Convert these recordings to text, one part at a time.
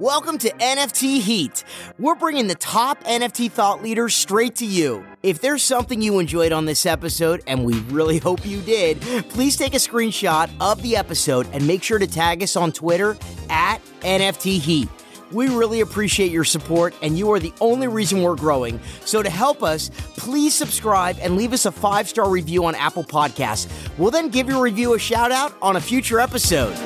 Welcome to NFT Heat. We're bringing the top NFT thought leaders straight to you. If there's something you enjoyed on this episode, and we really hope you did, please take a screenshot of the episode and make sure to tag us on Twitter at NFT Heat. We really appreciate your support, and you are the only reason we're growing. So, to help us, please subscribe and leave us a five star review on Apple Podcasts. We'll then give your review a shout out on a future episode.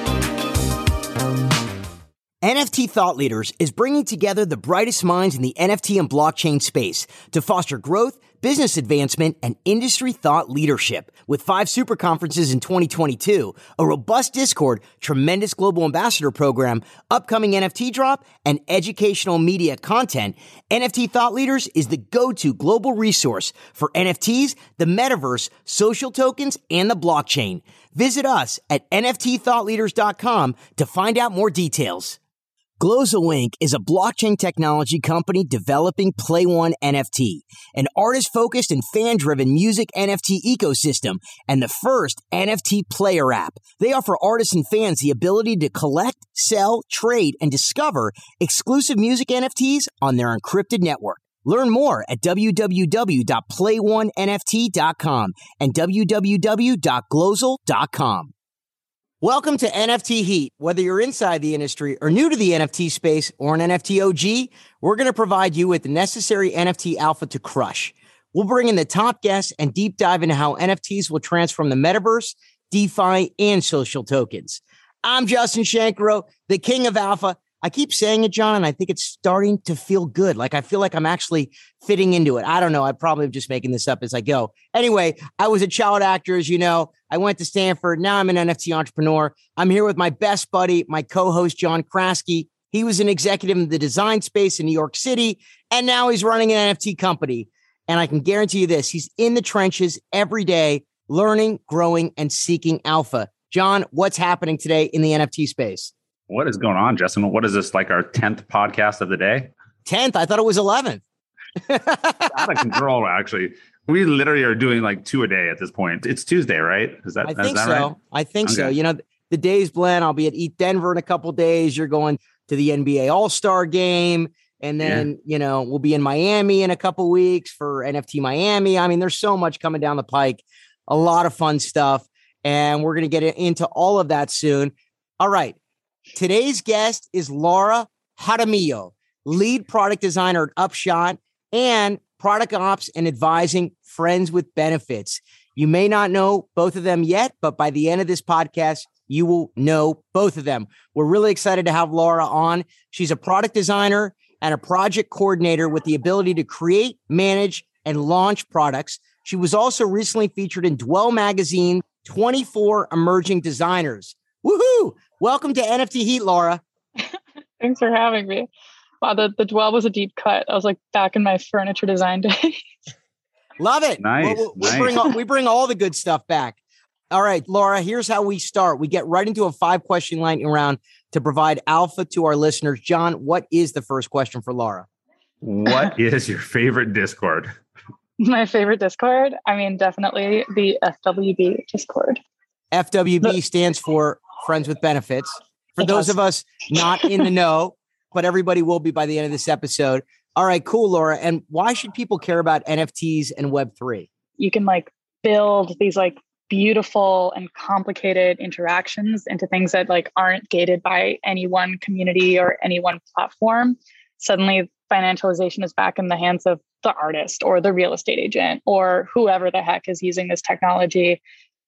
NFT Thought Leaders is bringing together the brightest minds in the NFT and blockchain space to foster growth, business advancement, and industry thought leadership. With five super conferences in 2022, a robust Discord, tremendous global ambassador program, upcoming NFT drop, and educational media content, NFT Thought Leaders is the go-to global resource for NFTs, the metaverse, social tokens, and the blockchain. Visit us at nftthoughtleaders.com to find out more details. Glozal Inc. is a blockchain technology company developing Play One NFT, an artist focused and fan driven music NFT ecosystem, and the first NFT player app. They offer artists and fans the ability to collect, sell, trade, and discover exclusive music NFTs on their encrypted network. Learn more at www.playonenft.com and www.glozal.com. Welcome to NFT Heat. Whether you're inside the industry or new to the NFT space or an NFT OG, we're going to provide you with the necessary NFT alpha to crush. We'll bring in the top guests and deep dive into how NFTs will transform the metaverse, DeFi, and social tokens. I'm Justin Shenkarow, the king of alpha. I keep saying it, John, and I think it's starting to feel good. Like I feel like I'm actually fitting into it. I don't know. I probably am just making this up as I go. Anyway, I was a child actor, as you know. I went to Stanford. Now I'm an NFT entrepreneur. I'm here with my best buddy, my co-host John Kraske. He was an executive in the design space in New York City, and now he's running an NFT company. And I can guarantee you this: he's in the trenches every day, learning, growing, and seeking alpha. John, what's happening today in the NFT space? What is going on, Justin? What is this like our 10th podcast of the day? 10th? I thought it was 11th. Out of control, actually. We literally are doing like two a day at this point. It's Tuesday, right? Is that I think that so. Right? I think okay. so. You know, the days blend. I'll be at ETHDenver in a couple days. You're going to the NBA All Star game. And then, yeah. you know, we'll be in Miami in a couple weeks for NFT Miami. I mean, there's so much coming down the pike, a lot of fun stuff. And we're going to get into all of that soon. All right. Today's guest is Laura Jaramillo, lead product designer at Upshot and product ops and advising friends with benefits. You may not know both of them yet, but by the end of this podcast, you will know both of them. We're really excited to have Laura on. She's a product designer and a project coordinator with the ability to create, manage, and launch products. She was also recently featured in Dwell Magazine 24 Emerging Designers. Woohoo! Welcome to NFT Heat, Laura. Thanks for having me. Wow, the, the dwell was a deep cut. I was like back in my furniture design days. Love it. Nice. we nice. bring all, we bring all the good stuff back. All right, Laura, here's how we start. We get right into a five question lightning round to provide alpha to our listeners. John, what is the first question for Laura? What is your favorite Discord? My favorite Discord? I mean, definitely the FWB Discord. FWB stands for friends with benefits. For those of us not in the know, but everybody will be by the end of this episode. All right, cool, Laura. And why should people care about NFTs and Web3? You can like build these like beautiful and complicated interactions into things that like aren't gated by any one community or any one platform. Suddenly financialization is back in the hands of the artist or the real estate agent or whoever the heck is using this technology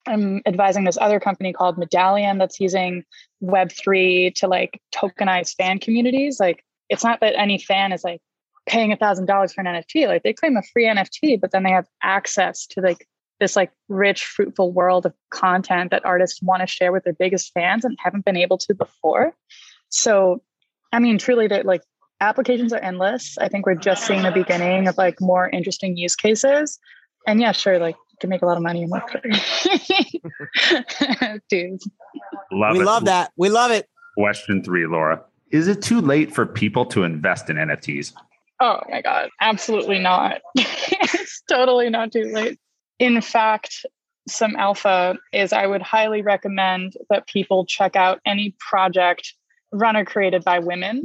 I'm advising this other company called Medallion that's using Web3 to like tokenize fan communities. Like, it's not that any fan is like paying a thousand dollars for an NFT. Like, they claim a free NFT, but then they have access to like this like rich, fruitful world of content that artists want to share with their biggest fans and haven't been able to before. So, I mean, truly, that like applications are endless. I think we're just seeing the beginning of like more interesting use cases. And yeah, sure, like can make a lot of money in Web3. Dude. Love we it. love that. We love it. Question three, Laura. Is it too late for people to invest in NFTs? Oh my God. Absolutely not. it's totally not too late. In fact, some alpha is I would highly recommend that people check out any project run or created by women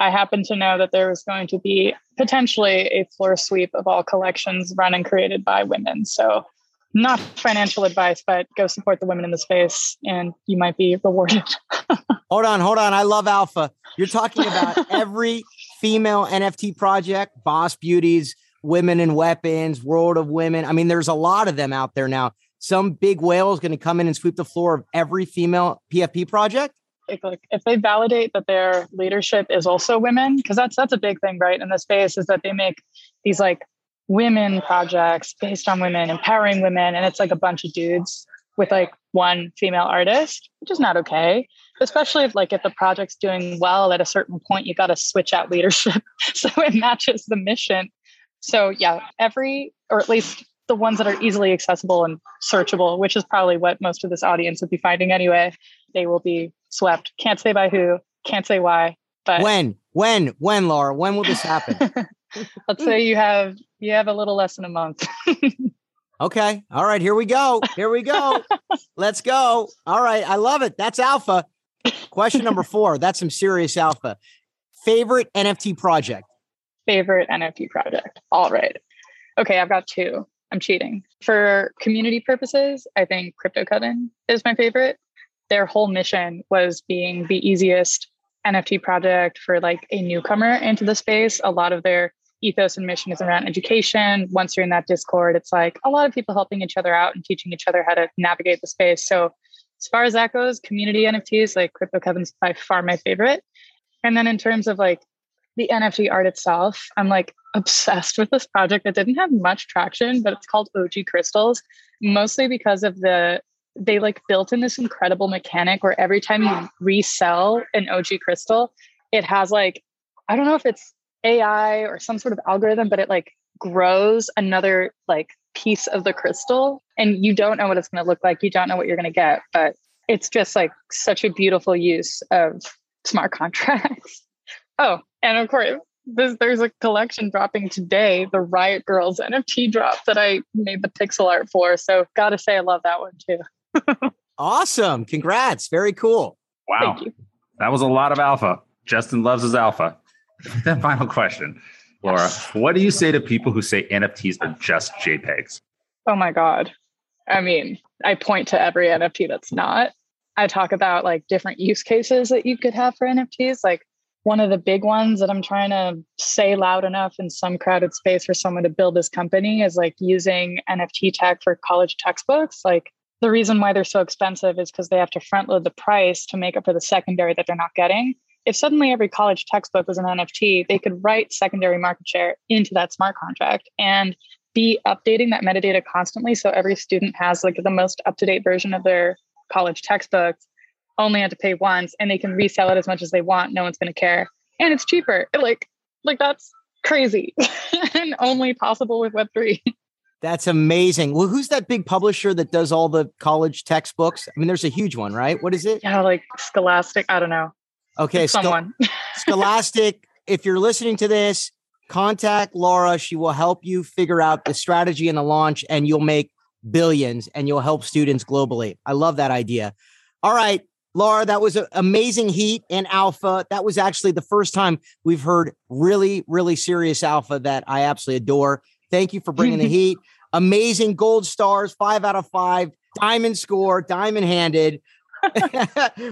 I happen to know that there was going to be potentially a floor sweep of all collections run and created by women. So, not financial advice, but go support the women in the space and you might be rewarded. hold on, hold on. I love Alpha. You're talking about every female NFT project, Boss Beauties, Women in Weapons, World of Women. I mean, there's a lot of them out there now. Some big whale is going to come in and sweep the floor of every female PFP project if, like if they validate that their leadership is also women because that's that's a big thing right in the space is that they make these like women projects based on women empowering women and it's like a bunch of dudes with like one female artist which is not okay especially if like if the project's doing well at a certain point you got to switch out leadership so it matches the mission. So yeah every or at least the ones that are easily accessible and searchable which is probably what most of this audience would be finding anyway they will be swept. Can't say by who, can't say why, but when, when, when, Laura, when will this happen? Let's say you have you have a little less than a month. okay. All right. Here we go. Here we go. Let's go. All right. I love it. That's alpha. Question number four. That's some serious alpha. Favorite NFT project? Favorite NFT project. All right. Okay. I've got two. I'm cheating. For community purposes, I think Crypto Coven is my favorite their whole mission was being the easiest NFT project for like a newcomer into the space. A lot of their ethos and mission is around education. Once you're in that Discord, it's like a lot of people helping each other out and teaching each other how to navigate the space. So as far as that goes, community NFTs, like Crypto Coven's by far my favorite. And then in terms of like the NFT art itself, I'm like obsessed with this project that didn't have much traction, but it's called OG Crystals, mostly because of the they like built in this incredible mechanic where every time you resell an OG crystal, it has like, I don't know if it's AI or some sort of algorithm, but it like grows another like piece of the crystal and you don't know what it's going to look like. You don't know what you're going to get, but it's just like such a beautiful use of smart contracts. oh, and of course, there's, there's a collection dropping today, the Riot Girls NFT drop that I made the pixel art for. So, gotta say, I love that one too awesome. Congrats. Very cool. Wow. That was a lot of alpha. Justin loves his alpha. That final question, Laura, what do you say to people who say NFTs are just JPEGs? Oh my God. I mean, I point to every NFT that's not. I talk about like different use cases that you could have for NFTs. Like one of the big ones that I'm trying to say loud enough in some crowded space for someone to build this company is like using NFT tech for college textbooks. Like the reason why they're so expensive is because they have to front load the price to make up for the secondary that they're not getting. If suddenly every college textbook was an NFT, they could write secondary market share into that smart contract and be updating that metadata constantly. So every student has like the most up to date version of their college textbooks, only had to pay once, and they can resell it as much as they want. No one's going to care. And it's cheaper. Like, like that's crazy and only possible with Web3. That's amazing. Well, who's that big publisher that does all the college textbooks? I mean, there's a huge one, right? What is it? Yeah, like Scholastic. I don't know. Okay, someone. Scholastic. If you're listening to this, contact Laura. She will help you figure out the strategy and the launch, and you'll make billions and you'll help students globally. I love that idea. All right, Laura, that was an amazing heat and alpha. That was actually the first time we've heard really, really serious alpha that I absolutely adore. Thank you for bringing the heat. Amazing gold stars, five out of five, diamond score, diamond handed.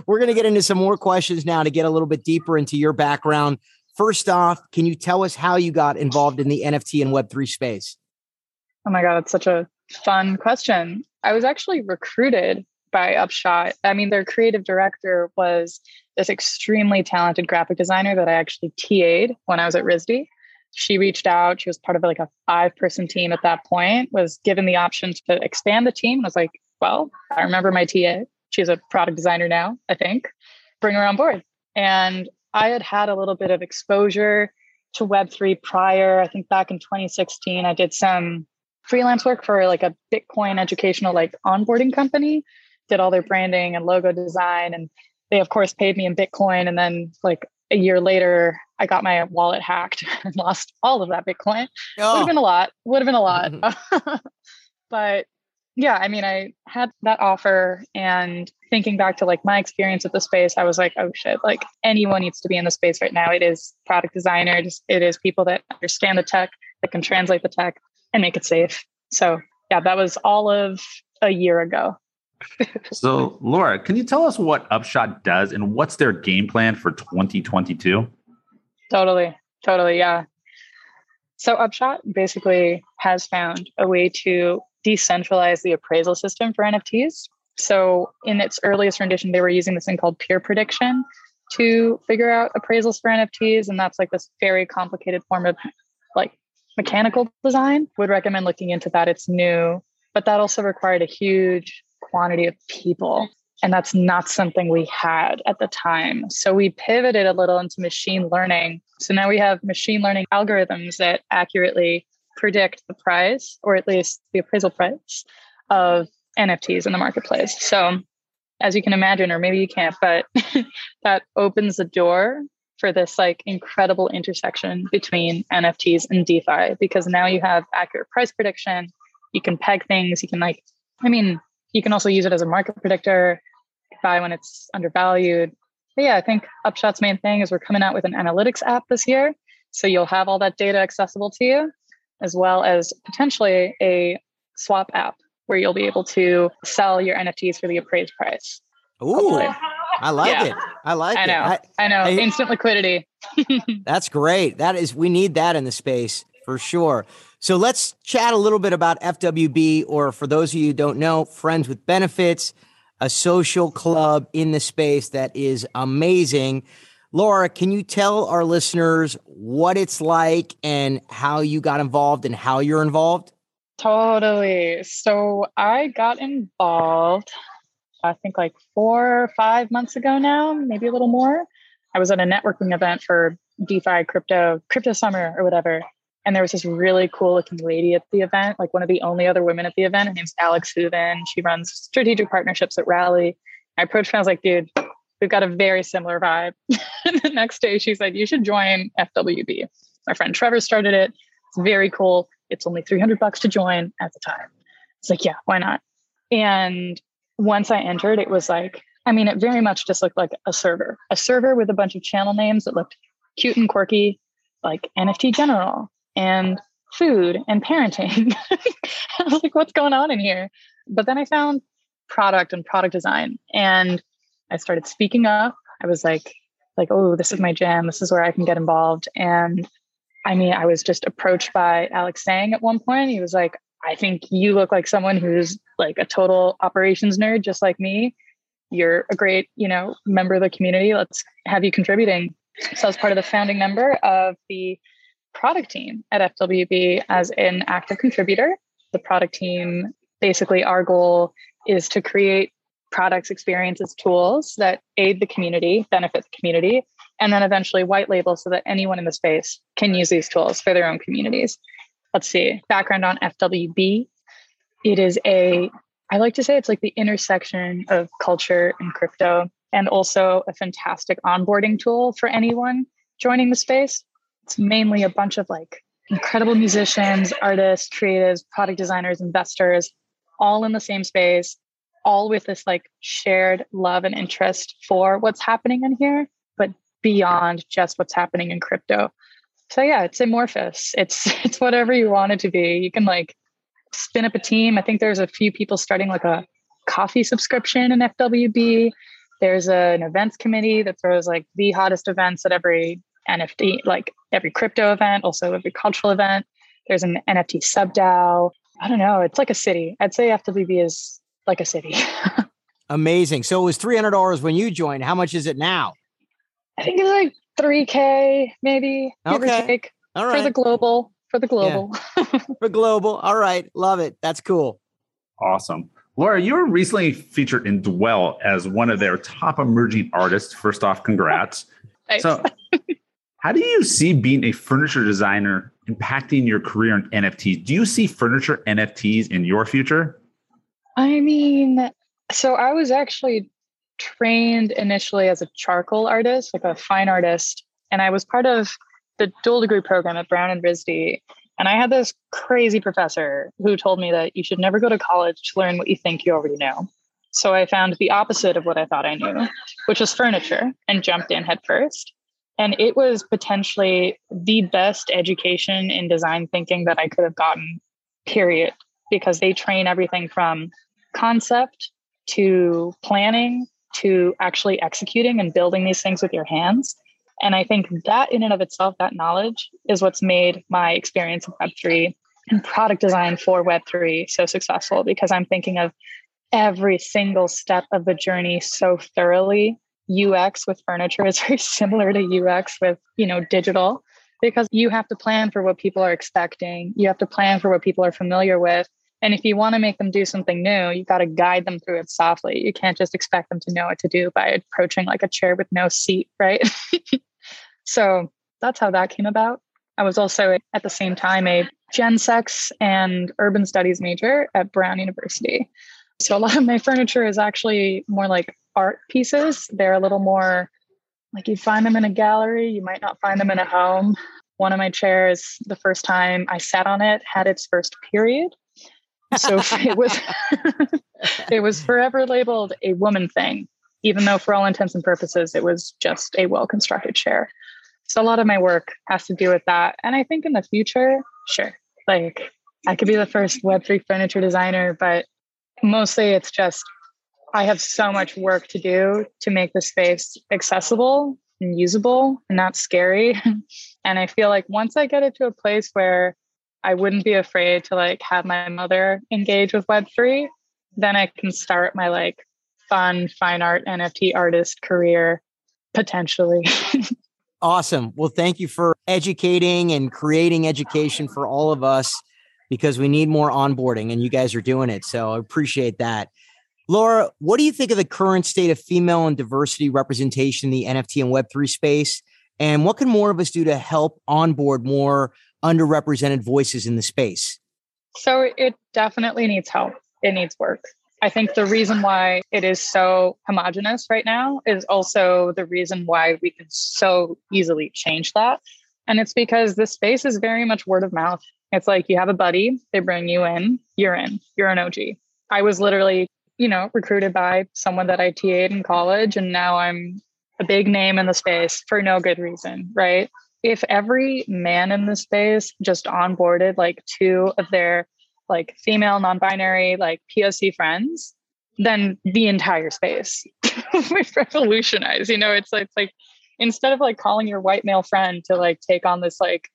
We're going to get into some more questions now to get a little bit deeper into your background. First off, can you tell us how you got involved in the NFT and Web3 space? Oh my God, it's such a fun question. I was actually recruited by Upshot. I mean, their creative director was this extremely talented graphic designer that I actually TA'd when I was at RISD she reached out. She was part of like a five person team at that point, was given the option to expand the team. I was like, well, I remember my TA. She's a product designer now, I think. Bring her on board. And I had had a little bit of exposure to Web3 prior. I think back in 2016, I did some freelance work for like a Bitcoin educational like onboarding company, did all their branding and logo design. And they, of course, paid me in Bitcoin. And then, like, a year later, I got my wallet hacked and lost all of that Bitcoin. Oh. Would have been a lot. Would have been a lot. but yeah, I mean, I had that offer and thinking back to like my experience with the space, I was like, oh shit, like anyone needs to be in the space right now. It is product designers, it is people that understand the tech, that can translate the tech and make it safe. So yeah, that was all of a year ago. so Laura, can you tell us what Upshot does and what's their game plan for 2022? Totally. Totally. Yeah. So Upshot basically has found a way to decentralize the appraisal system for NFTs. So in its earliest rendition, they were using this thing called peer prediction to figure out appraisals for NFTs. And that's like this very complicated form of like mechanical design. Would recommend looking into that. It's new, but that also required a huge quantity of people. And that's not something we had at the time. So we pivoted a little into machine learning. So now we have machine learning algorithms that accurately predict the price, or at least the appraisal price of NFTs in the marketplace. So, as you can imagine, or maybe you can't, but that opens the door for this like incredible intersection between NFTs and DeFi because now you have accurate price prediction. You can peg things. You can like, I mean, you can also use it as a market predictor, buy when it's undervalued. But yeah, I think Upshot's main thing is we're coming out with an analytics app this year. So you'll have all that data accessible to you as well as potentially a swap app where you'll be able to sell your NFTs for the appraised price. Ooh, Hopefully. I like yeah. it. I like it. I know, it. I, I know. I, Instant liquidity. that's great. That is, we need that in the space for sure. So let's chat a little bit about FWB, or for those of you who don't know, Friends with Benefits, a social club in the space that is amazing. Laura, can you tell our listeners what it's like and how you got involved and how you're involved? Totally. So I got involved, I think like four or five months ago now, maybe a little more. I was at a networking event for DeFi crypto, crypto summer or whatever. And there was this really cool looking lady at the event, like one of the only other women at the event. Her name's Alex Hooven. She runs strategic partnerships at Rally. I approached her. I was like, dude, we've got a very similar vibe. and the next day, she said, You should join FWB. My friend Trevor started it. It's very cool. It's only 300 bucks to join at the time. It's like, Yeah, why not? And once I entered, it was like, I mean, it very much just looked like a server, a server with a bunch of channel names that looked cute and quirky, like NFT General and food and parenting. I was like, what's going on in here? But then I found product and product design. And I started speaking up. I was like, like, oh, this is my jam. This is where I can get involved. And I mean, I was just approached by Alex Zhang at one point. He was like, I think you look like someone who's like a total operations nerd, just like me. You're a great, you know, member of the community. Let's have you contributing. So I was part of the founding member of the product team at FWB as an active contributor. The product team, basically, our goal is to create products, experiences, tools that aid the community, benefit the community, and then eventually white label so that anyone in the space can use these tools for their own communities. Let's see, background on FWB. It is a, I like to say it's like the intersection of culture and crypto, and also a fantastic onboarding tool for anyone joining the space. It's mainly a bunch of like incredible musicians, artists, creatives, product designers, investors, all in the same space all with this like shared love and interest for what's happening in here, but beyond just what's happening in crypto. So yeah, it's amorphous. It's it's whatever you want it to be. You can like spin up a team. I think there's a few people starting like a coffee subscription in FWB. There's a, an events committee that throws like the hottest events at every NFT, like every crypto event, also every cultural event. There's an NFT sub DAO. I don't know. It's like a city. I'd say FWB is like a city. Amazing. So it was three hundred dollars when you joined. How much is it now? I think it's like three k, maybe. Okay. All right. For the global. For the global. Yeah. for global. All right. Love it. That's cool. Awesome. Laura, you were recently featured in Dwell as one of their top emerging artists. First off, congrats. Thanks. So, how do you see being a furniture designer impacting your career in NFTs? Do you see furniture NFTs in your future? I mean, so I was actually trained initially as a charcoal artist, like a fine artist, and I was part of the dual degree program at Brown and RISD. And I had this crazy professor who told me that you should never go to college to learn what you think you already know. So I found the opposite of what I thought I knew, which was furniture, and jumped in headfirst. And it was potentially the best education in design thinking that I could have gotten, period, because they train everything from concept to planning to actually executing and building these things with your hands. And I think that in and of itself, that knowledge is what's made my experience of Web3 and product design for Web3 so successful because I'm thinking of every single step of the journey so thoroughly UX with furniture is very similar to UX with, you know, digital because you have to plan for what people are expecting. You have to plan for what people are familiar with. And if you want to make them do something new, you've got to guide them through it softly. You can't just expect them to know what to do by approaching like a chair with no seat, right? so that's how that came about. I was also at the same time a Gen Sex and Urban Studies major at Brown University. So a lot of my furniture is actually more like art pieces. They're a little more like you find them in a gallery, you might not find them in a home. One of my chairs, the first time I sat on it, had its first period. So it was it was forever labeled a woman thing, even though for all intents and purposes it was just a well-constructed chair. So a lot of my work has to do with that. And I think in the future, sure, like I could be the first Web3 furniture designer, but mostly it's just I have so much work to do to make the space accessible and usable and not scary. and I feel like once I get it to a place where I wouldn't be afraid to like have my mother engage with Web3, then I can start my like fun fine art NFT artist career potentially. awesome. Well, thank you for educating and creating education for all of us because we need more onboarding and you guys are doing it. So I appreciate that. Laura, what do you think of the current state of female and diversity representation in the NFT and Web3 space? And what can more of us do to help onboard more underrepresented voices in the space? So it definitely needs help. It needs work. I think the reason why it is so homogenous right now is also the reason why we can so easily change that. And it's because this space is very much word of mouth. It's like you have a buddy, they bring you in, you're in, you're an OG. I was literally you know, recruited by someone that I TA'd in college, and now I'm a big name in the space for no good reason, right? If every man in the space just onboarded like two of their like female non-binary like POC friends, then the entire space would revolutionize. You know, it's like, it's like instead of like calling your white male friend to like take on this like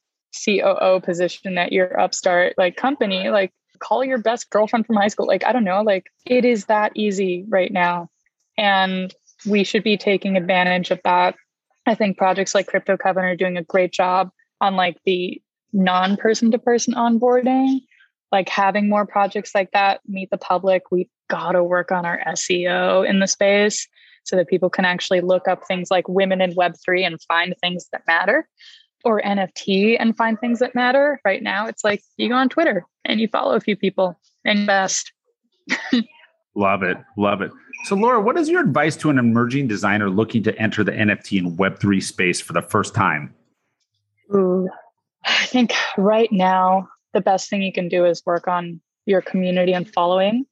COO position at your upstart like company, like call your best girlfriend from high school. Like, I don't know, like it is that easy right now. And we should be taking advantage of that. I think projects like Crypto Covenant are doing a great job on like the non person to person onboarding. Like having more projects like that meet the public. We've got to work on our SEO in the space so that people can actually look up things like women in Web3 and find things that matter or NFT and find things that matter. Right now, it's like you go on Twitter and you follow a few people, and invest. love it. Love it. So, Laura, what is your advice to an emerging designer looking to enter the NFT and Web3 space for the first time? Ooh, I think right now, the best thing you can do is work on your community and following.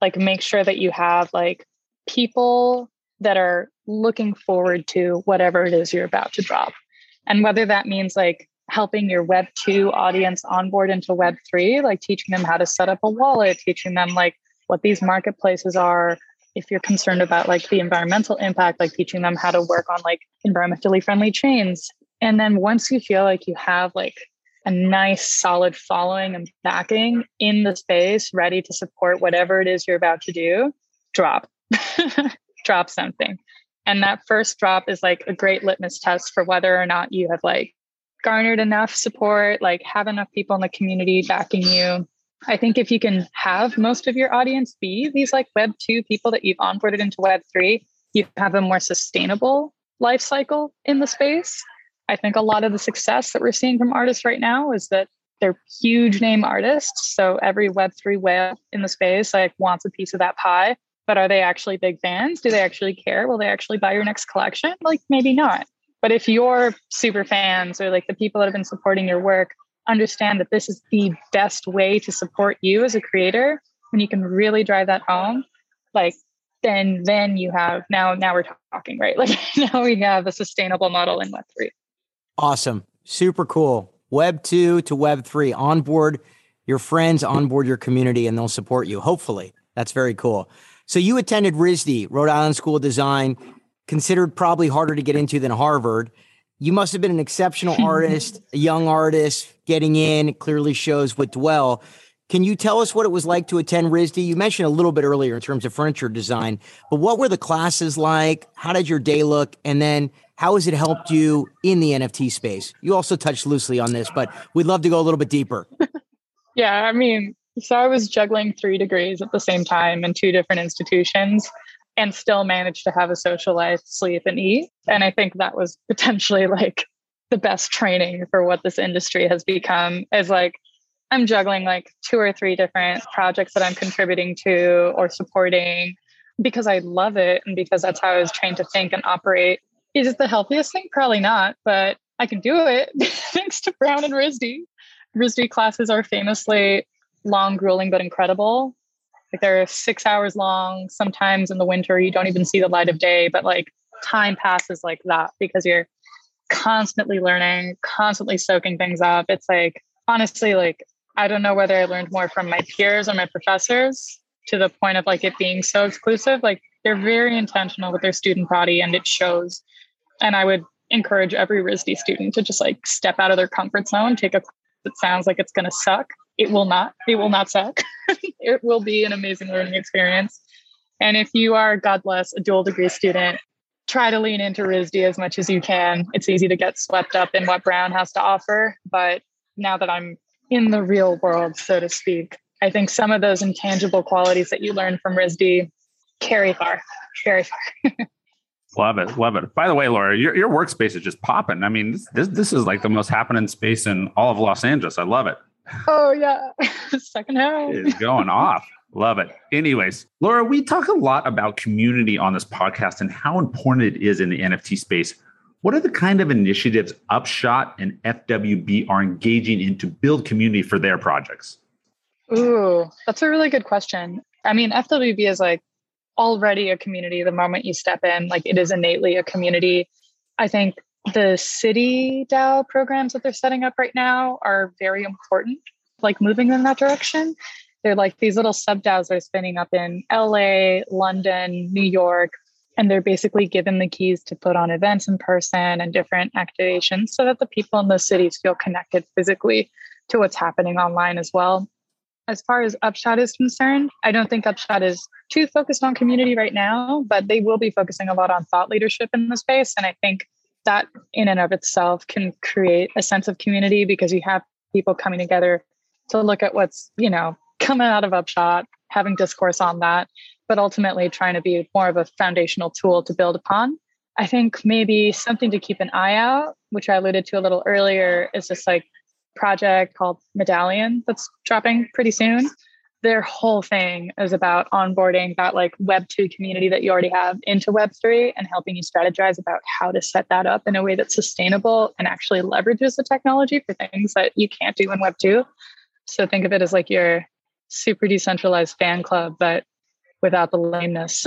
Like, make sure that you have like people that are looking forward to whatever it is you're about to drop. And whether that means like helping your Web 2 audience onboard into Web 3, like teaching them how to set up a wallet, teaching them like what these marketplaces are. If you're concerned about like the environmental impact, like teaching them how to work on like environmentally friendly chains. And then once you feel like you have like a nice solid following and backing in the space, ready to support whatever it is you're about to do, drop. drop something. And that first drop is like a great litmus test for whether or not you have like garnered enough support, like have enough people in the community backing you. I think if you can have most of your audience be these like Web 2 people that you've onboarded into Web 3, you have a more sustainable life cycle in the space. I think a lot of the success that we're seeing from artists right now is that they're huge name artists. So every Web3 whale in the space like wants a piece of that pie but are they actually big fans? Do they actually care? Will they actually buy your next collection? Like maybe not. But if your super fans or like the people that have been supporting your work understand that this is the best way to support you as a creator, when you can really drive that home, like then then you have now now we're talking, right? Like now we have a sustainable model in Web3. Awesome. Super cool. Web 2 to Web 3. Onboard your friends, onboard your community, and they'll support you. Hopefully. That's very cool. So you attended RISD, Rhode Island School of Design, considered probably harder to get into than Harvard. You must have been an exceptional artist, a young artist getting in. It clearly shows with Dwell. Can you tell us what it was like to attend RISD? You mentioned a little bit earlier in terms of furniture design, but what were the classes like? How did your day look? And then how has it helped you in the NFT space? You also touched loosely on this, but we'd love to go a little bit deeper. yeah, I mean, so I was juggling three degrees at the same time in two different institutions and still manage to have a social life, sleep, and eat. And I think that was potentially like the best training for what this industry has become is like I'm juggling like two or three different projects that I'm contributing to or supporting because I love it and because that's how I was trained to think and operate. Is it the healthiest thing? Probably not, but I can do it thanks to Brown and RISD. RISD classes are famously long, grueling, but incredible. They're six hours long. Sometimes in the winter, you don't even see the light of day, but like time passes like that because you're constantly learning, constantly soaking things up. It's like, honestly, like, I don't know whether I learned more from my peers or my professors to the point of like it being so exclusive. Like they're very intentional with their student body and it shows. And I would encourage every RISD student to just like step out of their comfort zone, take a that sounds like it's going to suck. It will not. It will not suck. it will be an amazing learning experience. And if you are, God bless, a dual degree student, try to lean into RISD as much as you can. It's easy to get swept up in what Brown has to offer. But now that I'm in the real world, so to speak, I think some of those intangible qualities that you learn from RISD carry far, very far. love it, love it. By the way, Laura, your, your workspace is just popping. I mean, this, this this is like the most happening space in all of Los Angeles. I love it. Oh yeah, second half is going off. Love it. Anyways, Laura, we talk a lot about community on this podcast and how important it is in the NFT space. What are the kind of initiatives Upshot and FWB are engaging in to build community for their projects? Ooh, that's a really good question. I mean, FWB is like already a community the moment you step in, like it is innately a community. I think the city DAO programs that they're setting up right now are very important, like moving in that direction. They're like these little sub DAOs are spinning up in LA, London, New York, and they're basically given the keys to put on events in person and different activations so that the people in those cities feel connected physically to what's happening online as well. As far as Upshot is concerned, I don't think Upshot is too focused on community right now, but they will be focusing a lot on thought leadership in the space. And I think that in and of itself can create a sense of community because you have people coming together to look at what's, you know, coming out of Upshot, having discourse on that, but ultimately trying to be more of a foundational tool to build upon. I think maybe something to keep an eye out, which I alluded to a little earlier, is this like project called Medallion that's dropping pretty soon. Their whole thing is about onboarding that like Web 2 community that you already have into Web 3 and helping you strategize about how to set that up in a way that's sustainable and actually leverages the technology for things that you can't do in Web 2. So think of it as like your super decentralized fan club, but without the lameness.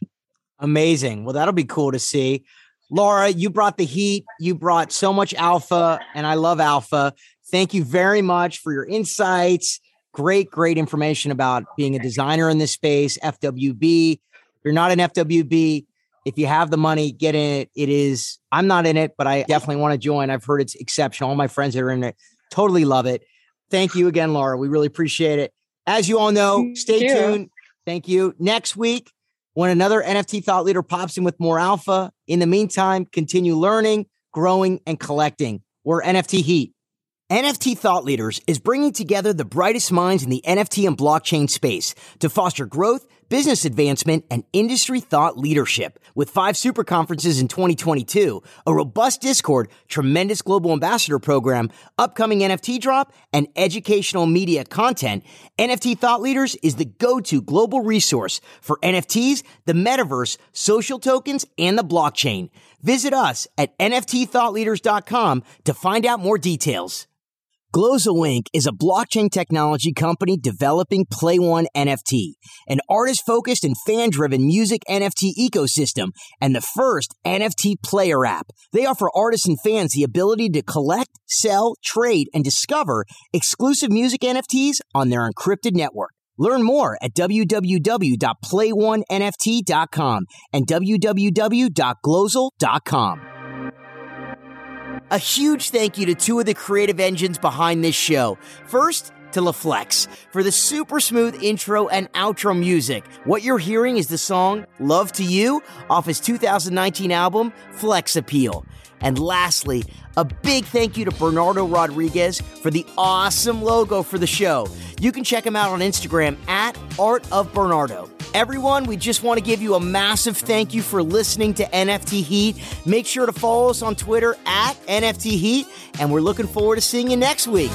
Amazing. Well, that'll be cool to see. Laura, you brought the heat. You brought so much alpha, and I love alpha. Thank you very much for your insights. Great, great information about being a designer in this space. FWB. If you're not an FWB, if you have the money, get in it. It is, I'm not in it, but I definitely want to join. I've heard it's exceptional. All my friends that are in it totally love it. Thank you again, Laura. We really appreciate it. As you all know, stay tuned. Thank you. Next week, when another NFT thought leader pops in with more alpha. In the meantime, continue learning, growing, and collecting. We're NFT Heat. NFT Thought Leaders is bringing together the brightest minds in the NFT and blockchain space to foster growth business advancement, and industry thought leadership. With five super conferences in 2022, a robust Discord, tremendous global ambassador program, upcoming NFT drop, and educational media content, NFT Thought Leaders is the go-to global resource for NFTs, the metaverse, social tokens, and the blockchain. Visit us at nftthoughtleaders.com to find out more details. Glozal Inc. is a blockchain technology company developing Play One NFT, an artist focused and fan driven music NFT ecosystem, and the first NFT player app. They offer artists and fans the ability to collect, sell, trade, and discover exclusive music NFTs on their encrypted network. Learn more at www.playonenft.com and www.glozal.com. A huge thank you to two of the creative engines behind this show. First, to LaFlex for the super smooth intro and outro music. What you're hearing is the song Love to You off his 2019 album Flex Appeal. And lastly, a big thank you to Bernardo Rodriguez for the awesome logo for the show. You can check him out on Instagram at Art of Bernardo. Everyone, we just want to give you a massive thank you for listening to NFT Heat. Make sure to follow us on Twitter at NFT Heat, and we're looking forward to seeing you next week.